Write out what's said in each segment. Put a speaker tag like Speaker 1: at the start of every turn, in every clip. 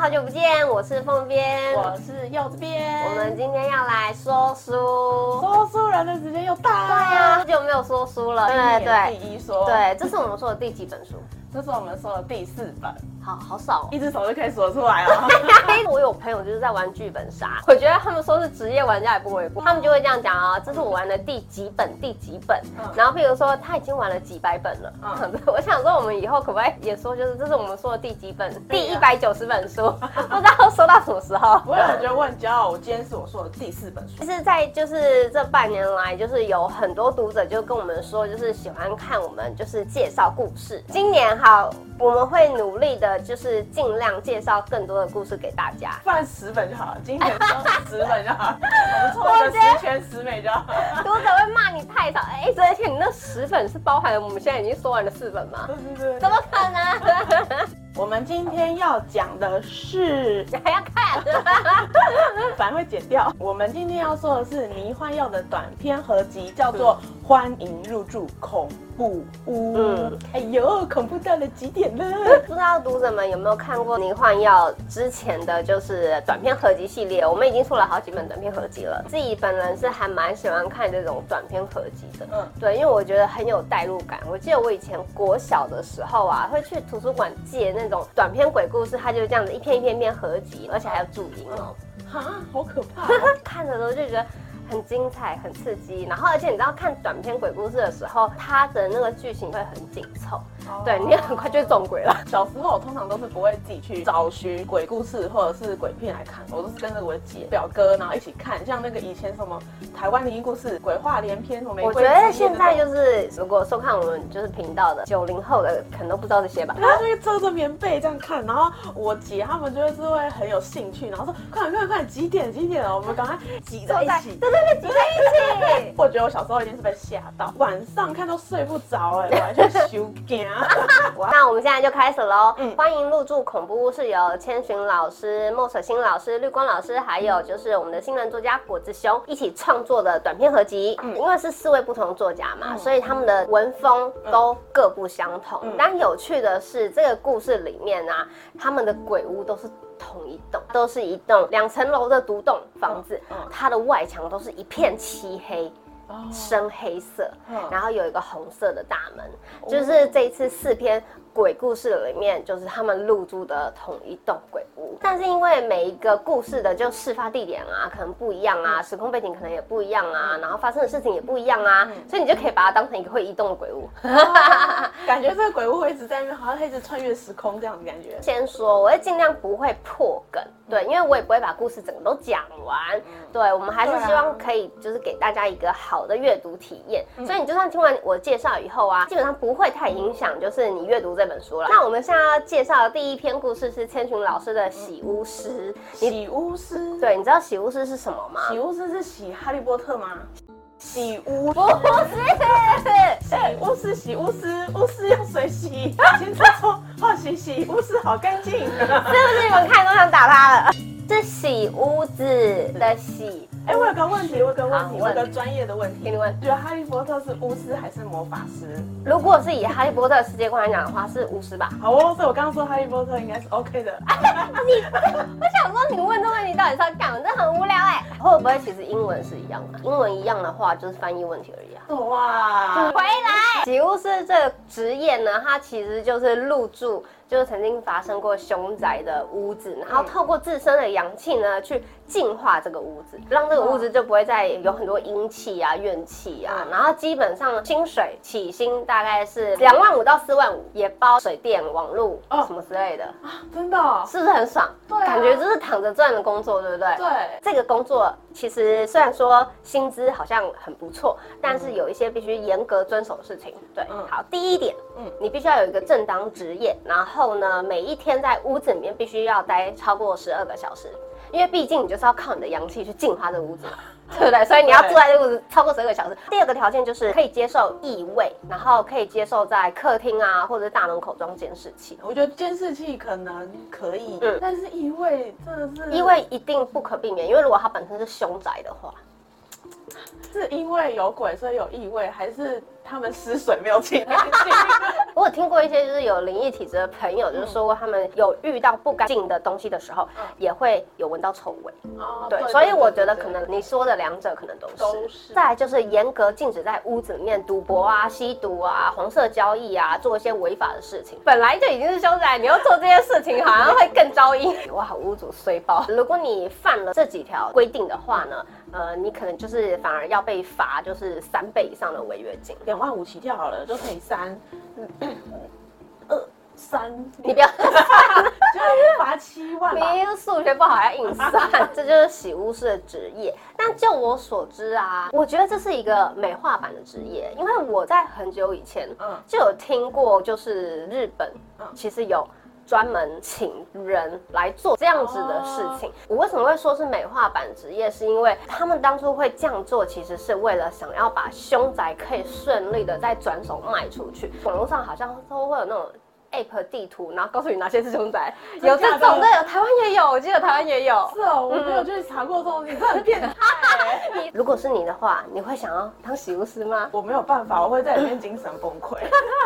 Speaker 1: 好久不见，我是凤边，
Speaker 2: 我是柚子边。
Speaker 1: 我们今天要来说书，
Speaker 2: 说书人的时间又到
Speaker 1: 了。对呀，好久没有说书了。
Speaker 2: 对对，第一说。
Speaker 1: 对，这是我们说的第几本书？
Speaker 2: 这是我们说的第四本。
Speaker 1: 好好少，
Speaker 2: 一只手就可以数出来了。
Speaker 1: 我有朋友就是在玩剧本杀，我觉得他们说是职业玩家也不为过，他们就会这样讲啊，这是我玩的第几本第几本，然后譬如说他已经玩了几百本了，我想说我们以后可不可以也说，就是这是我们说的第几本，第一百九十本书，不知道说到什么时候。
Speaker 2: 我也觉得我很骄傲，我今天是我说的第四本书。
Speaker 1: 其实，在就是这半年来，就是有很多读者就跟我们说，就是喜欢看我们就是介绍故事。今年哈，我们会努力的，就是尽。量介绍更多的故事给大家，
Speaker 2: 放十本就好了，今天说十本就好，我们凑一个十全十美就好。
Speaker 1: 读者会骂你太少，哎，而且你那十本是包含了我们现在已经说完的四本吗？
Speaker 2: 对对对，
Speaker 1: 怎么可能？
Speaker 2: 我们今天要讲的是，
Speaker 1: 你还要看，
Speaker 2: 反而会剪掉。我们今天要说的是迷幻药的短篇合集，叫做《欢迎入住恐怖屋》。嗯，哎呦，恐怖到了极点了。
Speaker 1: 不知道读者们有没有看过迷幻药之前的就是短篇合集系列？我们已经出了好几本短篇合集了。自己本人是还蛮喜欢看这种短篇合集的。嗯，对，因为我觉得很有代入感。我记得我以前国小的时候啊，会去图书馆借那种短篇鬼故事，它就是这样子一篇一篇篇合集，而且还有注音哦，
Speaker 2: 啊，好可怕！
Speaker 1: 看的时候就觉得。很精彩，很刺激，然后而且你知道看短篇鬼故事的时候，它的那个剧情会很紧凑，哦、对，你也很快就会中鬼了。
Speaker 2: 小时候我通常都是不会自己去找寻鬼故事或者是鬼片来看，我都是跟着我的姐、表哥，然后一起看。像那个以前什么台湾灵异故事、鬼话连篇，什么
Speaker 1: 我觉得现在就是如果收看我们就是频道的九零后的，可能都不知道这些吧。
Speaker 2: 然后就会遮着棉被这样看，然后我姐他们就是会很有兴趣，然后说快点快点快点几点几点了，我们赶快挤在一起。
Speaker 1: 对对对，挤在一起。
Speaker 2: 我觉得我小时候一定是被吓到，晚上看都睡不着哎，完全受惊。
Speaker 1: 那我们现在就开始喽。嗯，欢迎入住恐怖屋是由千寻老师、莫舍心老师、绿光老师，还有就是我们的新人作家果子兄一起创作的短篇合集。嗯，因为是四位不同作家嘛，所以他们的文风都各不相同。但有趣的是，这个故事里面啊，他们的鬼屋都是。同一栋都是一栋两层楼的独栋房子，它的外墙都是一片漆黑，深黑色，然后有一个红色的大门，就是这一次四篇。鬼故事里面就是他们入住的同一栋鬼屋，但是因为每一个故事的就事发地点啊，可能不一样啊，时空背景可能也不一样啊，然后发生的事情也不一样啊，所以你就可以把它当成一个会移动的鬼屋，
Speaker 2: 感觉这个鬼屋会一直在那边，好像一直穿越时空这样的感觉。
Speaker 1: 先说，我会尽量不会破梗，对，因为我也不会把故事整个都讲完，对，我们还是希望可以就是给大家一个好的阅读体验，所以你就算听完我介绍以后啊，基本上不会太影响，就是你阅读这本书了。那我们现在要介绍的第一篇故事是千寻老师的《洗巫师》。
Speaker 2: 洗巫师，
Speaker 1: 对，你知道洗巫师是什么吗？
Speaker 2: 洗巫师是洗哈利波特吗？洗巫
Speaker 1: 不是，
Speaker 2: 洗巫师洗巫师，巫师用水洗，现在说好洗洗巫师好干净，是不
Speaker 1: 是你们看都想打他了？是洗屋子的洗。
Speaker 2: 哎，我有个问题，我有个问题，我有个专业的问题，
Speaker 1: 给你问。
Speaker 2: 觉得哈利波特是巫师还是魔法师？
Speaker 1: 如果是以哈利波特世界观来讲的话，是巫师吧？
Speaker 2: 好哦，所以我刚刚说哈利波特应该是 OK 的。
Speaker 1: 你，我想说你问这问题到底是要干嘛？这很无聊哎。会不会其实英文是一样的？英文一样的话，就是翻译问题而已啊。
Speaker 2: 哇，
Speaker 1: 回来，洗巫师这个职业呢，它其实就是入住。就是曾经发生过凶宅的屋子，然后透过自身的阳气呢，去净化这个屋子，让这个屋子就不会再有很多阴气啊、怨气啊。然后基本上薪水起薪大概是两万五到四万五，也包水电、网络什么之类的啊，
Speaker 2: 真的哦？
Speaker 1: 是不是很爽？对，感觉就是躺着赚的工作，对不对？
Speaker 2: 对，
Speaker 1: 这个工作其实虽然说薪资好像很不错，但是有一些必须严格遵守的事情。对，好，第一点，嗯，你必须要有一个正当职业，然后。后呢，每一天在屋子里面必须要待超过十二个小时，因为毕竟你就是要靠你的阳气去净化这屋子，对不对？所以你要住在这个屋子超过十二个小时。第二个条件就是可以接受异味，然后可以接受在客厅啊或者大门口装监视器。
Speaker 2: 我觉得监视器可能可以，嗯，但是异味真的是
Speaker 1: 异味一定不可避免，因为如果它本身是凶宅的话。
Speaker 2: 是因为有鬼所以有异味，还是他们失水没有清干净？
Speaker 1: 我有听过一些就是有灵异体质的朋友，就是说过他们有遇到不干净的东西的时候，嗯、也会有闻到臭味。哦，对，所以我觉得可能你说的两者可能都是。都是。再来就是严格禁止在屋子里面赌博啊、吸毒啊、黄色交易啊，做一些违法的事情。本来就已经是凶宅，你要做这些事情，好像会更招阴。哇，屋主衰爆！如果你犯了这几条规定的话呢？呃，你可能就是反而要被罚，就是三倍以上的违约金，
Speaker 2: 两万五起跳好了，就可以三，二三，
Speaker 1: 你不要，
Speaker 2: 就罚七万。
Speaker 1: 你数学不好要硬算，这就是洗污师的职业。但就我所知啊，我觉得这是一个美化版的职业，因为我在很久以前，嗯，就有听过，就是日本，嗯，其实有。专门请人来做这样子的事情。我为什么会说是美化版职业？是因为他们当初会这样做，其实是为了想要把凶宅可以顺利的再转手卖出去。网络上好像都会有那种。App 地图，然后告诉你哪些是凶宅，有这种的，有台湾也有，我记得台湾也有。
Speaker 2: 是哦，我没有去查过这种，你很变态。
Speaker 1: 如果是你的话，你会想要当洗巫师吗？
Speaker 2: 我没有办法，我会在里面精神崩溃。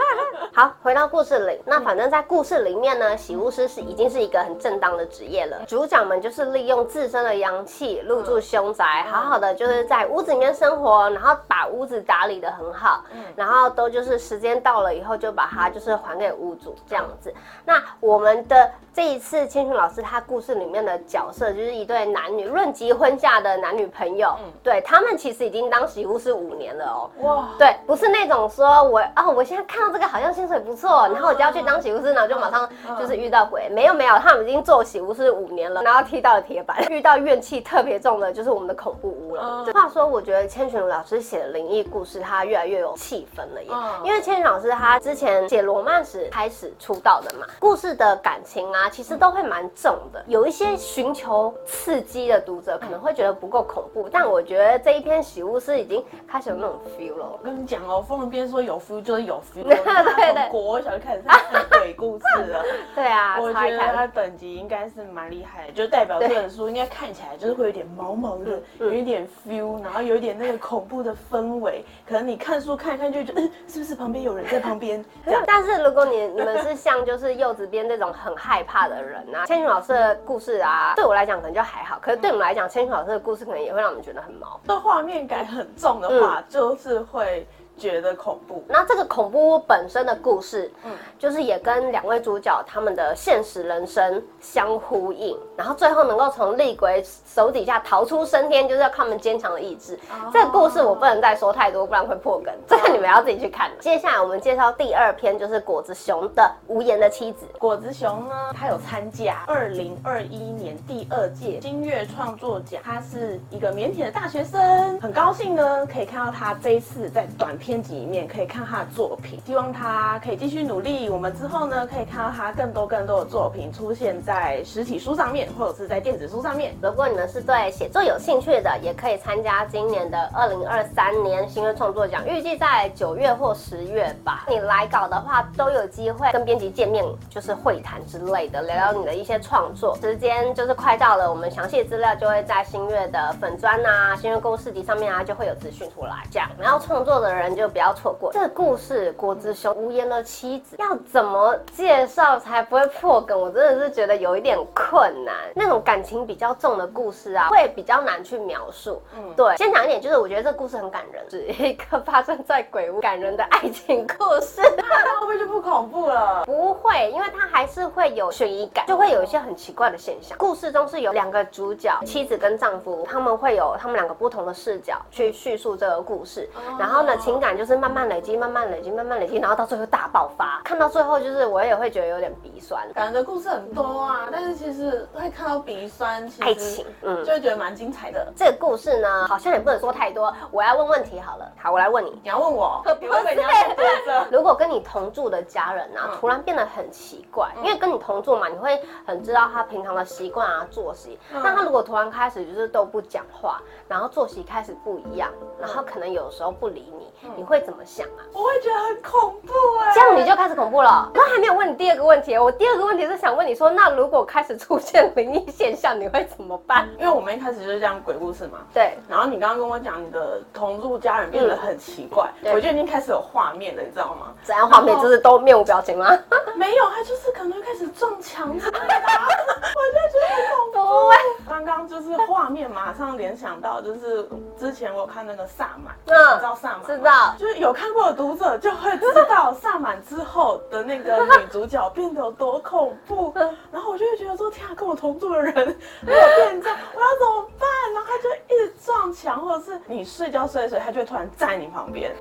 Speaker 1: 好，回到故事里，那反正在故事里面呢，洗巫师是已经是一个很正当的职业了。主角们就是利用自身的阳气入住凶宅，好好的就是在屋子里面生活，然后把屋子打理的很好，然后都就是时间到了以后就把它就是还给屋主。这样子，那我们的这一次千寻老师他故事里面的角色就是一对男女论及婚嫁的男女朋友，嗯，对他们其实已经当洗巫师五年了哦，哇，对，不是那种说我啊，我现在看到这个好像薪水不错，然后我就要去当洗巫师，然后就马上就是遇到鬼，没有没有，他们已经做洗巫师五年了，然后踢到了铁板，遇到怨气特别重的就是我们的恐怖屋了。话说，我觉得千寻老师写的灵异故事，他越来越有气氛了耶，因为千寻老师他之前写罗曼史开始。出道的嘛，故事的感情啊，其实都会蛮重的。有一些寻求刺激的读者可能会觉得不够恐怖，但我觉得这一篇洗巫师已经开始有那种 feel 了。
Speaker 2: 我跟你讲哦，风人边说有 feel 就是有 feel，对对对，国小就开始看鬼故事了。
Speaker 1: 对啊，
Speaker 2: 我觉得他等级应该是蛮厉害的，就代表这本书应该看起来就是会有点毛毛的，有一点 feel，然后有一点那个恐怖的氛围。可能你看书看一看就觉得，嗯，是不是旁边有人在旁边？
Speaker 1: 但是如果你你们是。像就是柚子边这种很害怕的人啊，千寻老师的故事啊，对我来讲可能就还好，可是对我们来讲，千寻老师的故事可能也会让我们觉得很毛。
Speaker 2: 这画面感很重的话，就是会。觉得恐怖，
Speaker 1: 那这个恐怖屋本身的故事，嗯，就是也跟两位主角他们的现实人生相呼应，然后最后能够从厉鬼手底下逃出升天，就是要靠他们坚强的意志。哦、这个故事我不能再说太多，不然会破梗。这个你们要自己去看。接下来我们介绍第二篇，就是果子熊的无言的妻子。
Speaker 2: 果子熊呢，他有参加二零二一年第二届新月创作奖，他是一个腼腆的大学生，很高兴呢可以看到他这一次在短片。编辑里面可以看他的作品，希望他可以继续努力。我们之后呢，可以看到他更多更多的作品出现在实体书上面，或者是在电子书上面。
Speaker 1: 如果你们是对写作有兴趣的，也可以参加今年的二零二三年新月创作奖，预计在九月或十月吧。你来稿的话，都有机会跟编辑见面，就是会谈之类的，聊聊你的一些创作。时间就是快到了，我们详细资料就会在新月的粉砖啊、新月购物市集上面啊，就会有资讯出来。这样，然后创作的人。就不要错过这个故事。果子熊无言的妻子要怎么介绍才不会破梗？我真的是觉得有一点困难。那种感情比较重的故事啊，会比较难去描述。嗯，对。先讲一点，就是我觉得这个故事很感人，是一个发生在鬼屋感人的爱情故事。
Speaker 2: 那会不会就不恐怖了？
Speaker 1: 不会，因为它还是会有悬疑感，就会有一些很奇怪的现象。故事中是有两个主角，妻子跟丈夫，他们会有他们两个不同的视角去叙述这个故事。然后呢，情感。就是慢慢累积，慢慢累积，慢慢累积，然后到最后大爆发。看到最后，就是我也会觉得有点鼻酸。
Speaker 2: 感觉故事很多啊，但是其实会看到鼻酸。其实
Speaker 1: 爱情，嗯，
Speaker 2: 就会觉得蛮精彩的。
Speaker 1: 这个故事呢，好像也不能说太多。我要问问题好了，好，我来问你。
Speaker 2: 你要问我？不是。
Speaker 1: 如果跟你同住的家人啊，突然变得很奇怪，因为跟你同住嘛，你会很知道他平常的习惯啊、作息。那他如果突然开始就是都不讲话，然后作息开始不一样，然后可能有时候不理你。你会怎么想啊？
Speaker 2: 我会觉得很恐怖哎，
Speaker 1: 这样你就开始恐怖了。那还没有问你第二个问题，我第二个问题是想问你说，那如果开始出现灵异现象，你会怎么办？
Speaker 2: 因为我们一开始就是这样鬼故事嘛，
Speaker 1: 对。
Speaker 2: 然后你刚刚跟我讲你的同住家人变得很奇怪，嗯、我就已经开始有画面了，你知道吗？
Speaker 1: 怎样画面？就是都面无表情吗？
Speaker 2: 没有，他就是可能开始撞墙之类的，我就觉得很恐怖。刚刚就是画面马上联想到，就是之前我看那个萨满，嗯，你知道萨满？
Speaker 1: 知道，
Speaker 2: 就是有看过的读者就会知道萨满之后的那个女主角变得有多恐怖。然后我就会觉得说，天啊，跟我同住的人没有变这样，我要怎么办？然后他就一直撞墙，或者是你睡觉睡着睡，他就会突然在你旁
Speaker 1: 边。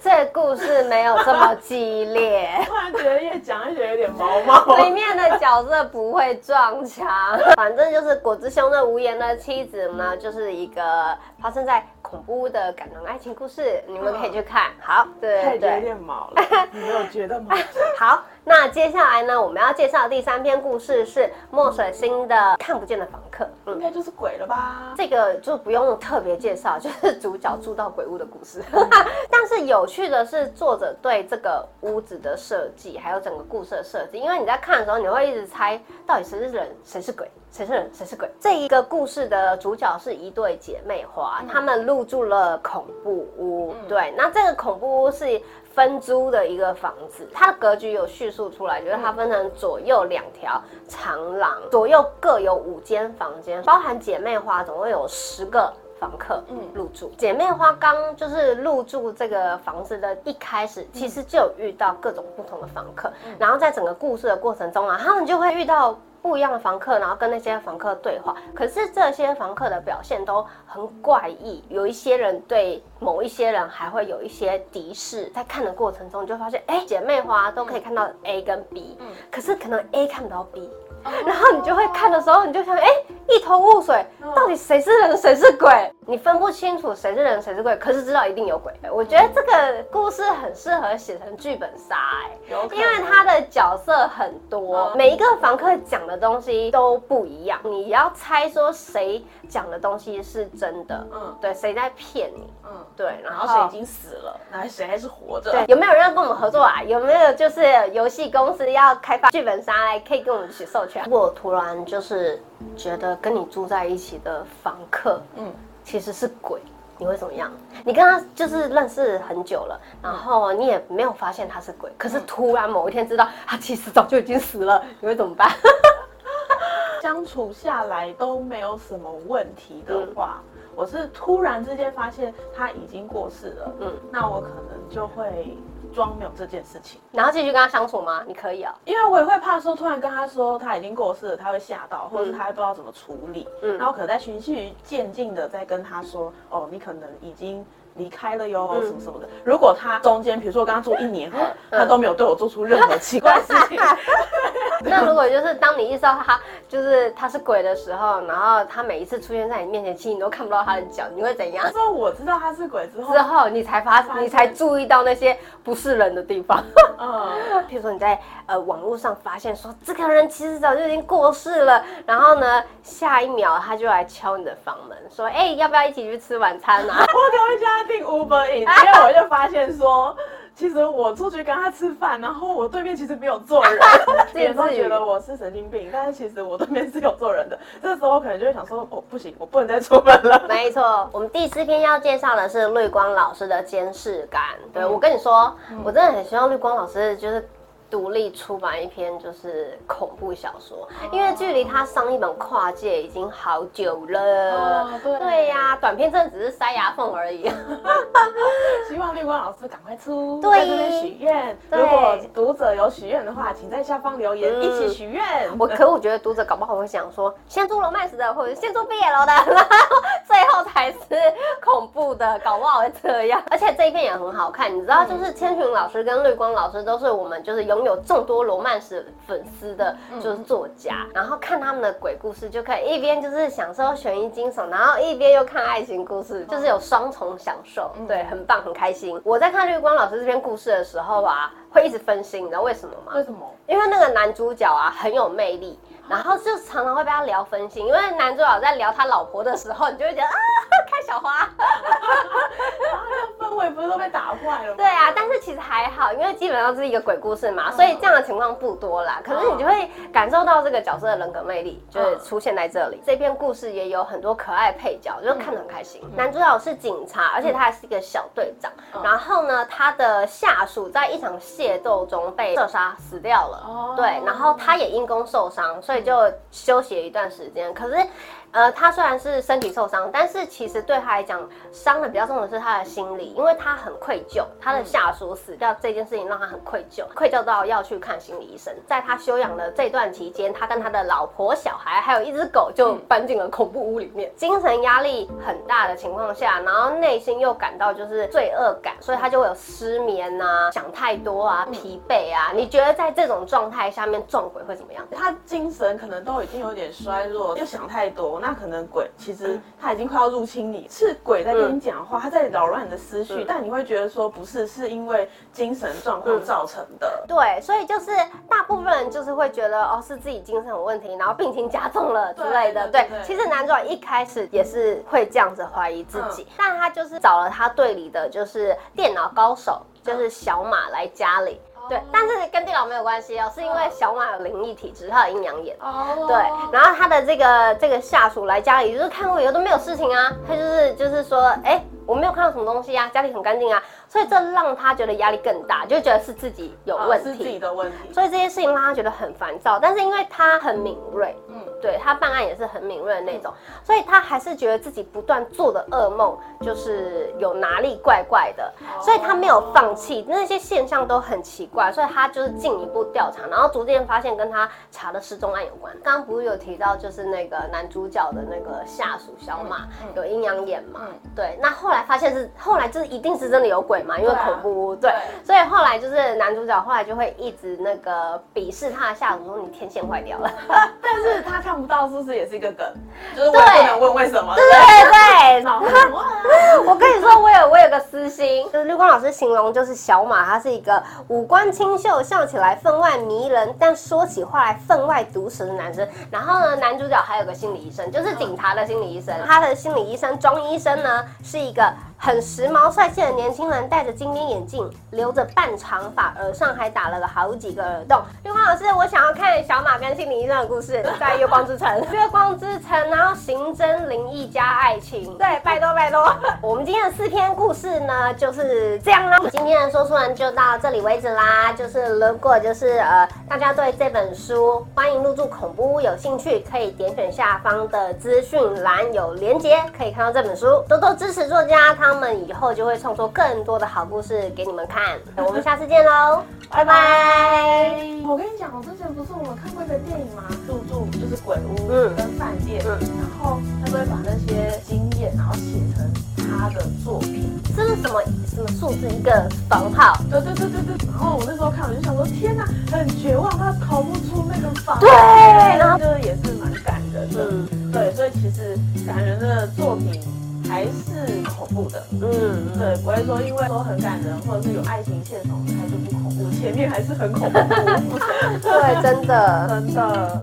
Speaker 1: 这故事没有这么激烈，
Speaker 2: 突然觉得越讲越觉得有点毛毛。
Speaker 1: 里面的角色不会撞墙，反正就是果子兄的无言的妻子呢，就是一个发生在恐怖的感人爱情故事，你们可以去看。好，对对对，
Speaker 2: 有点毛了，你没有觉得吗？
Speaker 1: 好。那接下来呢，我们要介绍第三篇故事是墨水星的看不见的房客，
Speaker 2: 应该就是鬼了吧？
Speaker 1: 这个就不用特别介绍，就是主角住到鬼屋的故事。但是有趣的是，作者对这个屋子的设计，还有整个故事的设计，因为你在看的时候，你会一直猜到底谁是人，谁是鬼，谁是人，谁是鬼。这一个故事的主角是一对姐妹花，她们入住了恐怖屋。对，那这个恐怖屋是。分租的一个房子，它的格局有叙述出来，就是它分成左右两条长廊，左右各有五间房间，包含姐妹花，总共有十个房客入住。姐妹花刚就是入住这个房子的一开始，其实就有遇到各种不同的房客，然后在整个故事的过程中啊，他们就会遇到。不一样的房客，然后跟那些房客对话，可是这些房客的表现都很怪异，有一些人对某一些人还会有一些敌视，在看的过程中，你就发现，哎，姐妹花都可以看到 A 跟 B，可是可能 A 看不到 B。然后你就会看的时候，你就想，哎，一头雾水，到底谁是人，谁是鬼？你分不清楚谁是人，谁是鬼，可是知道一定有鬼。我觉得这个故事很适合写成剧本杀，哎，因为他的角色很多，每一个房客讲的东西都不一样，你要猜说谁讲的东西是真的，嗯，对，谁在骗你，嗯，对，然后
Speaker 2: 谁已经死了，那谁还是活着？
Speaker 1: 对，有没有人要跟我们合作啊？有没有就是游戏公司要开发剧本杀来，可以跟我们一起授权？如果突然就是觉得跟你住在一起的房客，嗯，其实是鬼，你会怎么样？你跟他就是认识很久了，然后你也没有发现他是鬼，可是突然某一天知道他其实早就已经死了，你会怎么办？
Speaker 2: 相处下来都没有什么问题的话，嗯、我是突然之间发现他已经过世了，嗯，那我可能就会。装没有这件事情，
Speaker 1: 然后继续跟他相处吗？你可以啊，
Speaker 2: 因为我也会怕说突然跟他说他已经过世了，他会吓到，或者是他还不知道怎么处理，嗯，然后可能在循序渐进的在跟他说，哦，你可能已经离开了哟，什么什么的。如果他中间，比如说我跟他住一年，他都没有对我做出任何奇怪的事情。
Speaker 1: 那如果就是当你意识到他就是他是鬼的时候，然后他每一次出现在你面前，其实你都看不到他的脚，你会怎样？
Speaker 2: 说我知道他是鬼之后，
Speaker 1: 之后你才发，你才注意到那些不是人的地方。嗯，譬如说你在呃网络上发现说这个人其实早就已经过世了，然后呢下一秒他就来敲你的房门，说哎、欸、要不要一起去吃晚餐啊？
Speaker 2: 我赶快叫他订 Uber Eats，因为我就发现说。其实我出去跟他吃饭，然后我对面其实没有坐人，别人都觉得我是神经病，但是其实我对面是有坐人的。这时候可能就会想说，哦，不行，我不能再出门了。
Speaker 1: 没错，我们第四篇要介绍的是绿光老师的监视感。对，我跟你说，我真的很希望绿光老师就是。独立出版一篇就是恐怖小说，因为距离他上一本跨界已经好久了。哦、对对呀、啊，短片真的只是塞牙缝而已。
Speaker 2: 希望绿光老师赶快出，
Speaker 1: 对
Speaker 2: 在这边许愿。如果读者有许愿的话，请在下方留言，嗯、一起许愿。
Speaker 1: 我可我觉得读者搞不好会想说，先做罗曼史的，或者先做 BL 的，然后最后才是恐怖的，搞不好会这样。而且这一篇也很好看，你知道，就是千寻老师跟绿光老师都是我们就是拥。有众多罗曼史粉丝的，就是作家，然后看他们的鬼故事，就可以一边就是享受悬疑惊悚，然后一边又看爱情故事，就是有双重享受，对，很棒，很开心。我在看绿光老师这篇故事的时候啊，会一直分心，你知道为什么吗？
Speaker 2: 为什么？
Speaker 1: 因为那个男主角啊很有魅力，然后就常常会被他聊分心，因为男主角在聊他老婆的时候，你就会觉得啊，开小花。
Speaker 2: 氛围不是都被打坏了？
Speaker 1: 对啊，但是其实还好，因为基本上是一个鬼故事嘛，所以这样的情况不多啦。可是你就会感受到这个角色的人格魅力，就是出现在这里。这篇故事也有很多可爱配角，就是看得很开心。男主角是警察，而且他还是一个小队长。然后呢，他的下属在一场械斗中被射杀死掉了。对，然后他也因公受伤，所以就休息了一段时间。可是。呃，他虽然是身体受伤，但是其实对他来讲，伤的比较重的是他的心理，因为他很愧疚，他的下属死掉这件事情让他很愧疚，愧疚到要去看心理医生。在他休养的这段期间，他跟他的老婆、小孩还有一只狗就搬进了恐怖屋里面，精神压力很大的情况下，然后内心又感到就是罪恶感，所以他就会有失眠啊、想太多啊、疲惫啊。你觉得在这种状态下面撞鬼会怎么样？
Speaker 2: 他精神可能都已经有点衰弱，又想太多。那可能鬼其实他已经快要入侵你，是鬼在跟你讲话，他在扰乱你的思绪，但你会觉得说不是，是因为精神状况造成的。
Speaker 1: 对，所以就是大部分人就是会觉得哦，是自己精神有问题，然后病情加重了之类的。对，其实男主角一开始也是会这样子怀疑自己，但他就是找了他队里的就是电脑高手，就是小马来家里。对，但是跟电脑没有关系哦，是因为小马有灵异体质，他有阴阳眼。哦。对，然后他的这个这个下属来家里，就是看过以后都没有事情啊，他就是就是说，哎，我没有看到什么东西啊，家里很干净啊。所以这让他觉得压力更大，就觉得是自己有问题，
Speaker 2: 是自己的问题。
Speaker 1: 所以这些事情让他觉得很烦躁。但是因为他很敏锐，嗯，对，他办案也是很敏锐的那种，所以他还是觉得自己不断做的噩梦就是有哪里怪怪的，所以他没有放弃。那些现象都很奇怪，所以他就是进一步调查，然后逐渐发现跟他查的失踪案有关。刚刚不是有提到就是那个男主角的那个下属小马有阴阳眼嘛？对，那后来发现是后来就是一定是真的有鬼。嘛，因为恐怖屋，对，所以后来就是男主角后来就会一直那个鄙视他的下属，说你天线坏掉了，
Speaker 2: 但是他看不到，是不是也是一个梗？就是我也不能问为什么？
Speaker 1: 对对对，我跟你说，我有我有个私心，就是绿光老师形容就是小马，他是一个五官清秀，笑起来分外迷人，但说起话来分外毒舌的男生。然后呢，男主角还有个心理医生，就是警察的心理医生，他的心理医生庄医生呢是一个。很时髦帅气的年轻人，戴着金边眼镜，留着半长发，耳上还打了个好几个耳洞。绿光老师，我想要看小马跟心理医生的故事，在月光之城。月光之城，然后刑侦、灵异加爱情。对，拜托拜托。我们今天的四篇故事呢，就是这样啦。今天的说书人就到这里为止啦。就是如果就是呃，大家对这本书欢迎入住恐怖屋有兴趣，可以点选下方的资讯栏有连接，可以看到这本书。多多支持作家他。他们以后就会创作更多的好故事给你们看，我们下次见喽，拜拜。
Speaker 2: 我跟你讲，我之前不是我们看过一个电影吗？入住就是鬼屋跟饭店，嗯，然后他都会把那些经验，然后写成他的作品。
Speaker 1: 这是什么什么数字？一个房号？
Speaker 2: 对对对对对。然后我那时候看，我就想说，天哪，很绝望，他逃不出那个房。
Speaker 1: 对，然后
Speaker 2: 就是也是蛮感人的。嗯，对，所以其实感人的作品。还是恐怖的，嗯，对，不会说因为说很感人，或者是有爱情线索，它就不恐怖，前面还是很恐怖，
Speaker 1: 对，真的，
Speaker 2: 真的。